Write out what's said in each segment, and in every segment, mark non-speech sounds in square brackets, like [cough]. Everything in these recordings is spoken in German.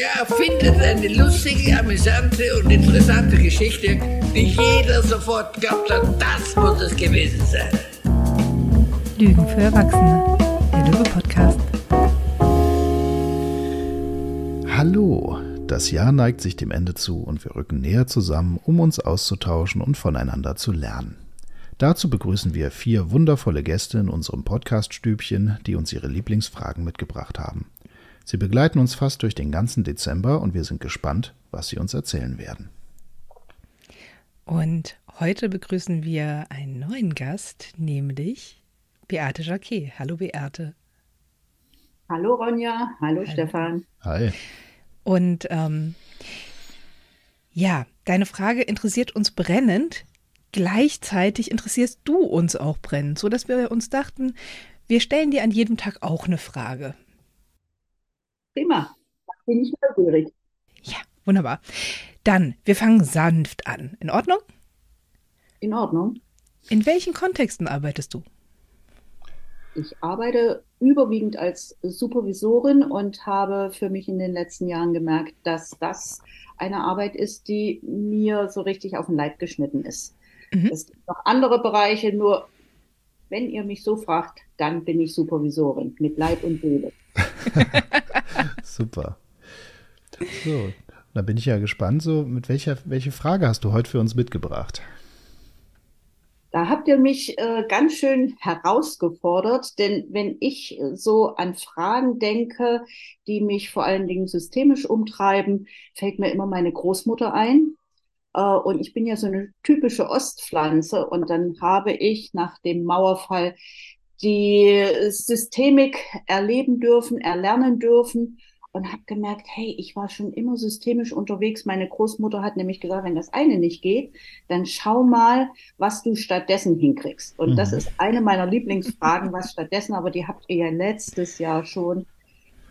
Der erfindet eine lustige, amüsante und interessante Geschichte, die jeder sofort glaubt hat, das muss es gewesen sein. Lügen für Erwachsene, der Löwe-Podcast. Hallo, das Jahr neigt sich dem Ende zu und wir rücken näher zusammen, um uns auszutauschen und voneinander zu lernen. Dazu begrüßen wir vier wundervolle Gäste in unserem Podcast-Stübchen, die uns ihre Lieblingsfragen mitgebracht haben. Sie begleiten uns fast durch den ganzen Dezember und wir sind gespannt, was sie uns erzählen werden. Und heute begrüßen wir einen neuen Gast, nämlich Beate Jacquet. Hallo Beate. Hallo Ronja, hallo, hallo. Stefan. Hi. Und ähm, ja, deine Frage interessiert uns brennend. Gleichzeitig interessierst du uns auch brennend, sodass wir uns dachten, wir stellen dir an jedem Tag auch eine Frage. Prima. Bin ich neugierig. Ja, wunderbar. Dann, wir fangen sanft an. In Ordnung? In Ordnung. In welchen Kontexten arbeitest du? Ich arbeite überwiegend als Supervisorin und habe für mich in den letzten Jahren gemerkt, dass das eine Arbeit ist, die mir so richtig auf den Leib geschnitten ist. Mhm. Es gibt noch andere Bereiche, nur wenn ihr mich so fragt, dann bin ich Supervisorin mit Leib und Seele. [laughs] [laughs] Super. So, da bin ich ja gespannt. So, mit welcher welche Frage hast du heute für uns mitgebracht? Da habt ihr mich äh, ganz schön herausgefordert, denn wenn ich so an Fragen denke, die mich vor allen Dingen systemisch umtreiben, fällt mir immer meine Großmutter ein. Äh, und ich bin ja so eine typische Ostpflanze und dann habe ich nach dem Mauerfall die Systemik erleben dürfen, erlernen dürfen und habe gemerkt, hey, ich war schon immer systemisch unterwegs. Meine Großmutter hat nämlich gesagt, wenn das eine nicht geht, dann schau mal, was du stattdessen hinkriegst. Und mhm. das ist eine meiner Lieblingsfragen, was stattdessen, aber die habt ihr ja letztes Jahr schon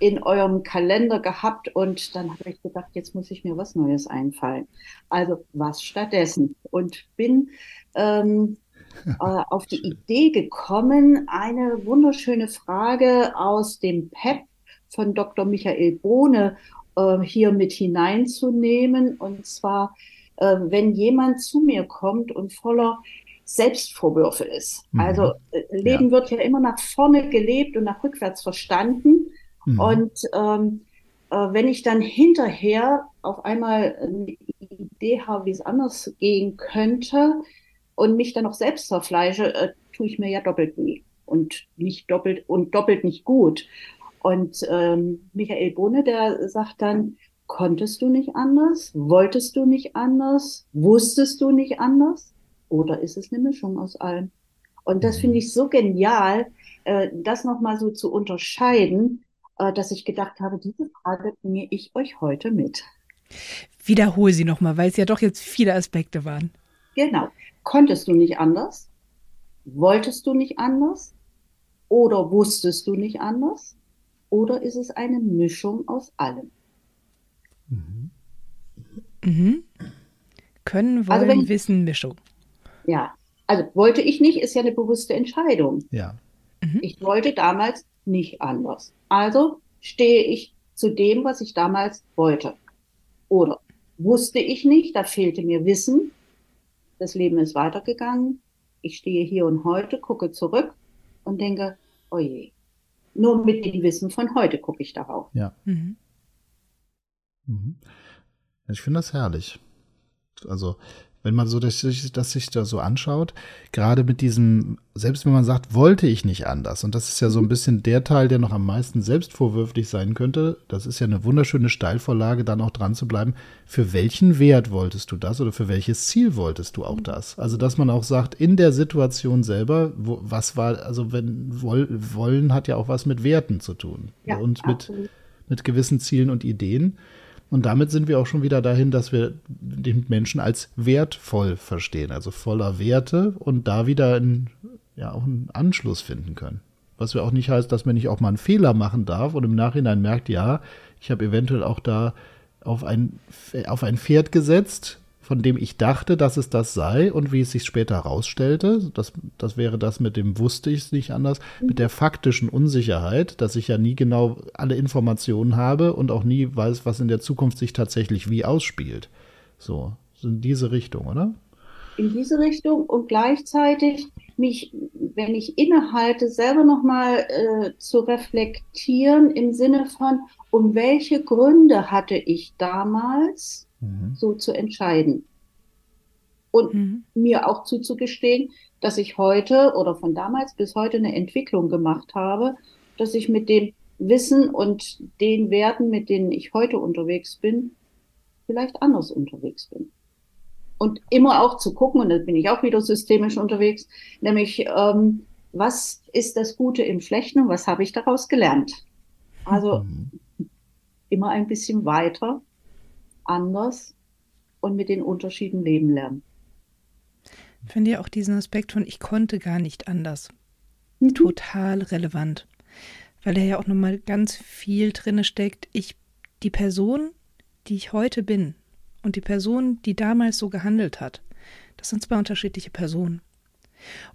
in eurem Kalender gehabt und dann habe ich gedacht, jetzt muss ich mir was Neues einfallen. Also was stattdessen? Und bin ähm, [laughs] äh, auf die Idee gekommen, eine wunderschöne Frage aus dem PEP von Dr. Michael Bohne äh, hier mit hineinzunehmen. Und zwar, äh, wenn jemand zu mir kommt und voller Selbstvorwürfe ist. Mhm. Also äh, Leben ja. wird ja immer nach vorne gelebt und nach rückwärts verstanden. Mhm. Und ähm, äh, wenn ich dann hinterher auf einmal eine Idee habe, wie es anders gehen könnte, und mich dann noch selbst zerfleische, äh, tue ich mir ja doppelt weh und nicht doppelt und doppelt nicht gut. Und ähm, Michael Bohne, der sagt dann, konntest du nicht anders? Wolltest du nicht anders? Wusstest du nicht anders? Oder ist es eine Mischung aus allem? Und das finde ich so genial, äh, das nochmal so zu unterscheiden, äh, dass ich gedacht habe, diese Frage bringe ich euch heute mit. Wiederhole sie nochmal, weil es ja doch jetzt viele Aspekte waren. Genau. Konntest du nicht anders? Wolltest du nicht anders? Oder wusstest du nicht anders? Oder ist es eine Mischung aus allem? Mhm. Mhm. Können, wollen, also wenn, wissen, Mischung. Ja, also wollte ich nicht, ist ja eine bewusste Entscheidung. Ja. Mhm. Ich wollte damals nicht anders. Also stehe ich zu dem, was ich damals wollte. Oder wusste ich nicht, da fehlte mir Wissen, das Leben ist weitergegangen. Ich stehe hier und heute, gucke zurück und denke, oh je. Nur mit dem Wissen von heute gucke ich darauf. Ja. Mhm. Mhm. Ich finde das herrlich. Also wenn man so das, das sich da so anschaut, gerade mit diesem, selbst wenn man sagt, wollte ich nicht anders, und das ist ja so ein bisschen der Teil, der noch am meisten selbstvorwürflich sein könnte, das ist ja eine wunderschöne Steilvorlage, dann auch dran zu bleiben, für welchen Wert wolltest du das oder für welches Ziel wolltest du auch das? Also, dass man auch sagt, in der Situation selber, wo, was war, also wenn wollen hat ja auch was mit Werten zu tun ja, und mit, mit gewissen Zielen und Ideen. Und damit sind wir auch schon wieder dahin, dass wir den Menschen als wertvoll verstehen, also voller Werte und da wieder in, ja, auch einen Anschluss finden können. Was ja auch nicht heißt, dass man nicht auch mal einen Fehler machen darf und im Nachhinein merkt, ja, ich habe eventuell auch da auf ein, auf ein Pferd gesetzt, von dem ich dachte, dass es das sei und wie es sich später herausstellte. Das, das wäre das mit dem wusste ich es nicht anders, mit der faktischen Unsicherheit, dass ich ja nie genau alle Informationen habe und auch nie weiß, was in der Zukunft sich tatsächlich wie ausspielt. So, in diese Richtung, oder? In diese Richtung und gleichzeitig mich, wenn ich innehalte, selber nochmal äh, zu reflektieren im Sinne von, um welche Gründe hatte ich damals mhm. so zu entscheiden. Und mhm. mir auch zuzugestehen, dass ich heute oder von damals bis heute eine Entwicklung gemacht habe, dass ich mit dem Wissen und den Werten, mit denen ich heute unterwegs bin, vielleicht anders unterwegs bin. Und immer auch zu gucken, und da bin ich auch wieder systemisch unterwegs, nämlich, ähm, was ist das Gute im Schlechten und was habe ich daraus gelernt? Also mhm. immer ein bisschen weiter, anders und mit den Unterschieden leben lernen. Ich finde ja auch diesen Aspekt von ich konnte gar nicht anders mhm. total relevant, weil da ja auch nochmal ganz viel drinne steckt. Ich, die Person, die ich heute bin und die Person, die damals so gehandelt hat, das sind zwei unterschiedliche Personen.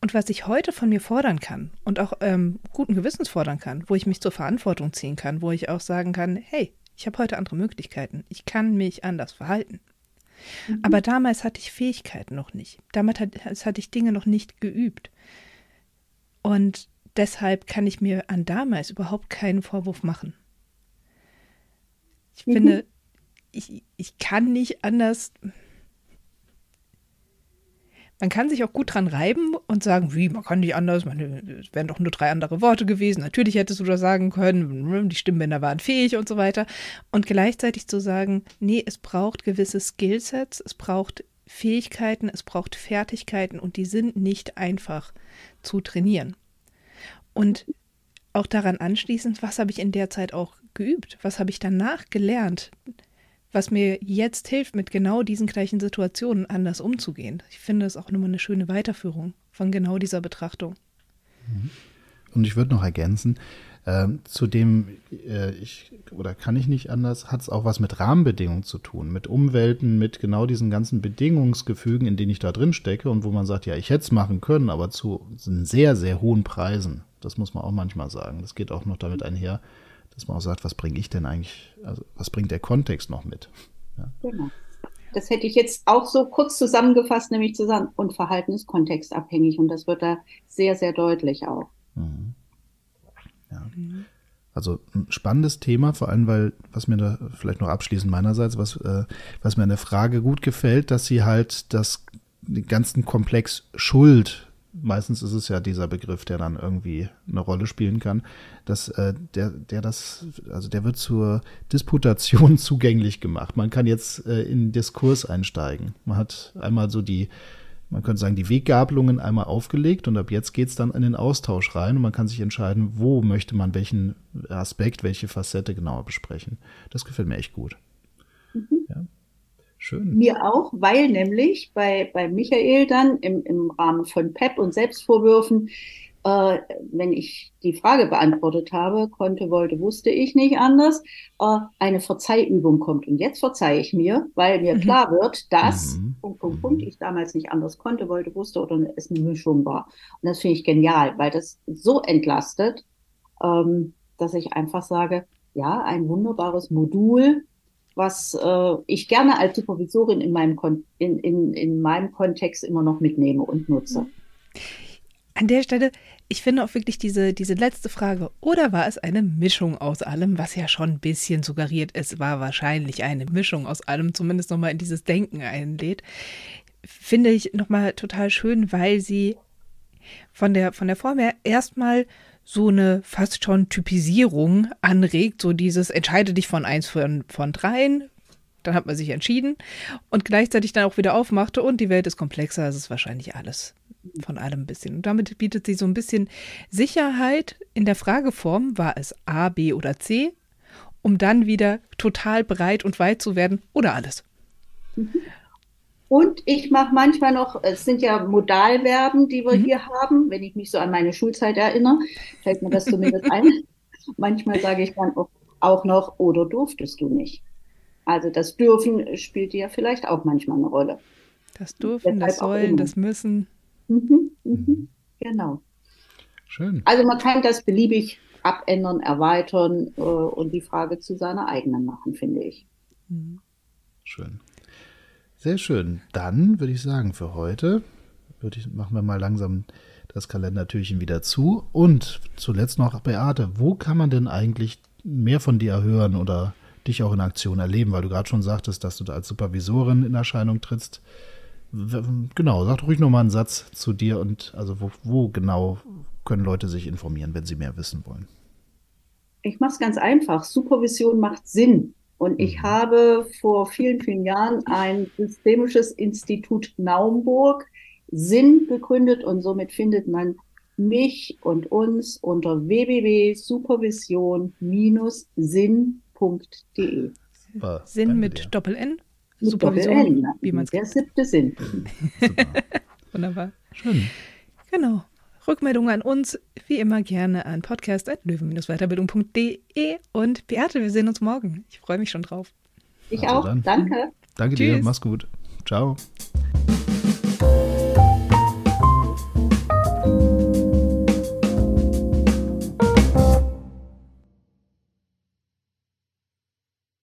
Und was ich heute von mir fordern kann und auch ähm, guten Gewissens fordern kann, wo ich mich zur Verantwortung ziehen kann, wo ich auch sagen kann, hey, ich habe heute andere Möglichkeiten, ich kann mich anders verhalten. Mhm. Aber damals hatte ich Fähigkeiten noch nicht. Damals hatte ich Dinge noch nicht geübt. Und deshalb kann ich mir an damals überhaupt keinen Vorwurf machen. Ich mhm. finde, ich, ich kann nicht anders. Man kann sich auch gut dran reiben und sagen, wie, man kann nicht anders, es wären doch nur drei andere Worte gewesen. Natürlich hättest du das sagen können, die Stimmbänder waren fähig und so weiter. Und gleichzeitig zu sagen, nee, es braucht gewisse Skillsets, es braucht Fähigkeiten, es braucht Fertigkeiten und die sind nicht einfach zu trainieren. Und auch daran anschließend, was habe ich in der Zeit auch geübt? Was habe ich danach gelernt? Was mir jetzt hilft, mit genau diesen gleichen Situationen anders umzugehen. Ich finde es auch nochmal eine schöne Weiterführung von genau dieser Betrachtung. Mhm. Und ich würde noch ergänzen, äh, zu dem äh, ich oder kann ich nicht anders, hat es auch was mit Rahmenbedingungen zu tun, mit Umwelten, mit genau diesen ganzen Bedingungsgefügen, in denen ich da drin stecke und wo man sagt, ja, ich hätte es machen können, aber zu sehr, sehr hohen Preisen. Das muss man auch manchmal sagen. Das geht auch noch damit einher, dass man auch sagt, was bringe ich denn eigentlich, also was bringt der Kontext noch mit? Ja. Genau. Das hätte ich jetzt auch so kurz zusammengefasst, nämlich zusammen, und Verhalten ist kontextabhängig und das wird da sehr, sehr deutlich auch. Mhm. Ja. Mhm. Also ein spannendes Thema, vor allem weil, was mir da vielleicht noch abschließend meinerseits, was, äh, was mir an der Frage gut gefällt, dass sie halt das den ganzen Komplex Schuld meistens ist es ja dieser Begriff, der dann irgendwie eine Rolle spielen kann, dass äh, der, der das, also der wird zur Disputation [laughs] zugänglich gemacht. Man kann jetzt äh, in Diskurs einsteigen. Man hat einmal so die, man könnte sagen, die Weggabelungen einmal aufgelegt und ab jetzt geht es dann in den Austausch rein und man kann sich entscheiden, wo möchte man welchen Aspekt, welche Facette genauer besprechen. Das gefällt mir echt gut. Mhm. Schön. Mir auch, weil nämlich bei, bei Michael dann im, im Rahmen von PEP und Selbstvorwürfen, äh, wenn ich die Frage beantwortet habe, konnte, wollte, wusste ich nicht anders, äh, eine Verzeihübung kommt. Und jetzt verzeihe ich mir, weil mir mhm. klar wird, dass, mhm. Punkt, Punkt, Punkt, mhm. ich damals nicht anders konnte, wollte, wusste oder es eine Mischung war. Und das finde ich genial, weil das so entlastet, ähm, dass ich einfach sage, ja, ein wunderbares Modul, was äh, ich gerne als Supervisorin in meinem, Kon in, in, in meinem Kontext immer noch mitnehme und nutze. An der Stelle, ich finde auch wirklich diese, diese letzte Frage, oder war es eine Mischung aus allem, was ja schon ein bisschen suggeriert, es war wahrscheinlich eine Mischung aus allem, zumindest nochmal in dieses Denken einlädt, finde ich nochmal total schön, weil sie von der, von der Form her erstmal so eine fast schon Typisierung anregt, so dieses entscheide dich von eins von, von dreien, dann hat man sich entschieden und gleichzeitig dann auch wieder aufmachte und die Welt ist komplexer, es ist wahrscheinlich alles von allem ein bisschen. Und damit bietet sie so ein bisschen Sicherheit in der Frageform, war es A, B oder C, um dann wieder total breit und weit zu werden oder alles. Mhm. [laughs] Und ich mache manchmal noch, es sind ja Modalverben, die wir mhm. hier haben, wenn ich mich so an meine Schulzeit erinnere, fällt mir das zumindest ein. [laughs] manchmal sage ich dann auch, noch, oder durftest du nicht. Also das Dürfen spielt ja vielleicht auch manchmal eine Rolle. Das Dürfen, das Sollen, das Müssen. Mhm, mhm, genau. Schön. Also man kann das beliebig abändern, erweitern äh, und die Frage zu seiner eigenen machen, finde ich. Mhm. Schön. Sehr schön. Dann würde ich sagen, für heute ich, machen wir mal langsam das Kalendertürchen wieder zu. Und zuletzt noch, Beate, wo kann man denn eigentlich mehr von dir hören oder dich auch in Aktion erleben? Weil du gerade schon sagtest, dass du da als Supervisorin in Erscheinung trittst. Genau, sag ruhig noch mal einen Satz zu dir und also wo, wo genau können Leute sich informieren, wenn sie mehr wissen wollen? Ich mache es ganz einfach. Supervision macht Sinn. Und ich mhm. habe vor vielen, vielen Jahren ein systemisches Institut Naumburg Sinn gegründet und somit findet man mich und uns unter www.supervision-sinn.de. Sinn mit Doppel-N? Supervision, Doppel -N, wie man es Der siebte Sinn. [laughs] Wunderbar. Schön. Genau. Rückmeldungen an uns, wie immer gerne an podcast.löwen-weiterbildung.de und Beate, wir sehen uns morgen. Ich freue mich schon drauf. Ich also auch. Dann. Danke. Danke Tschüss. dir. Mach's gut. Ciao.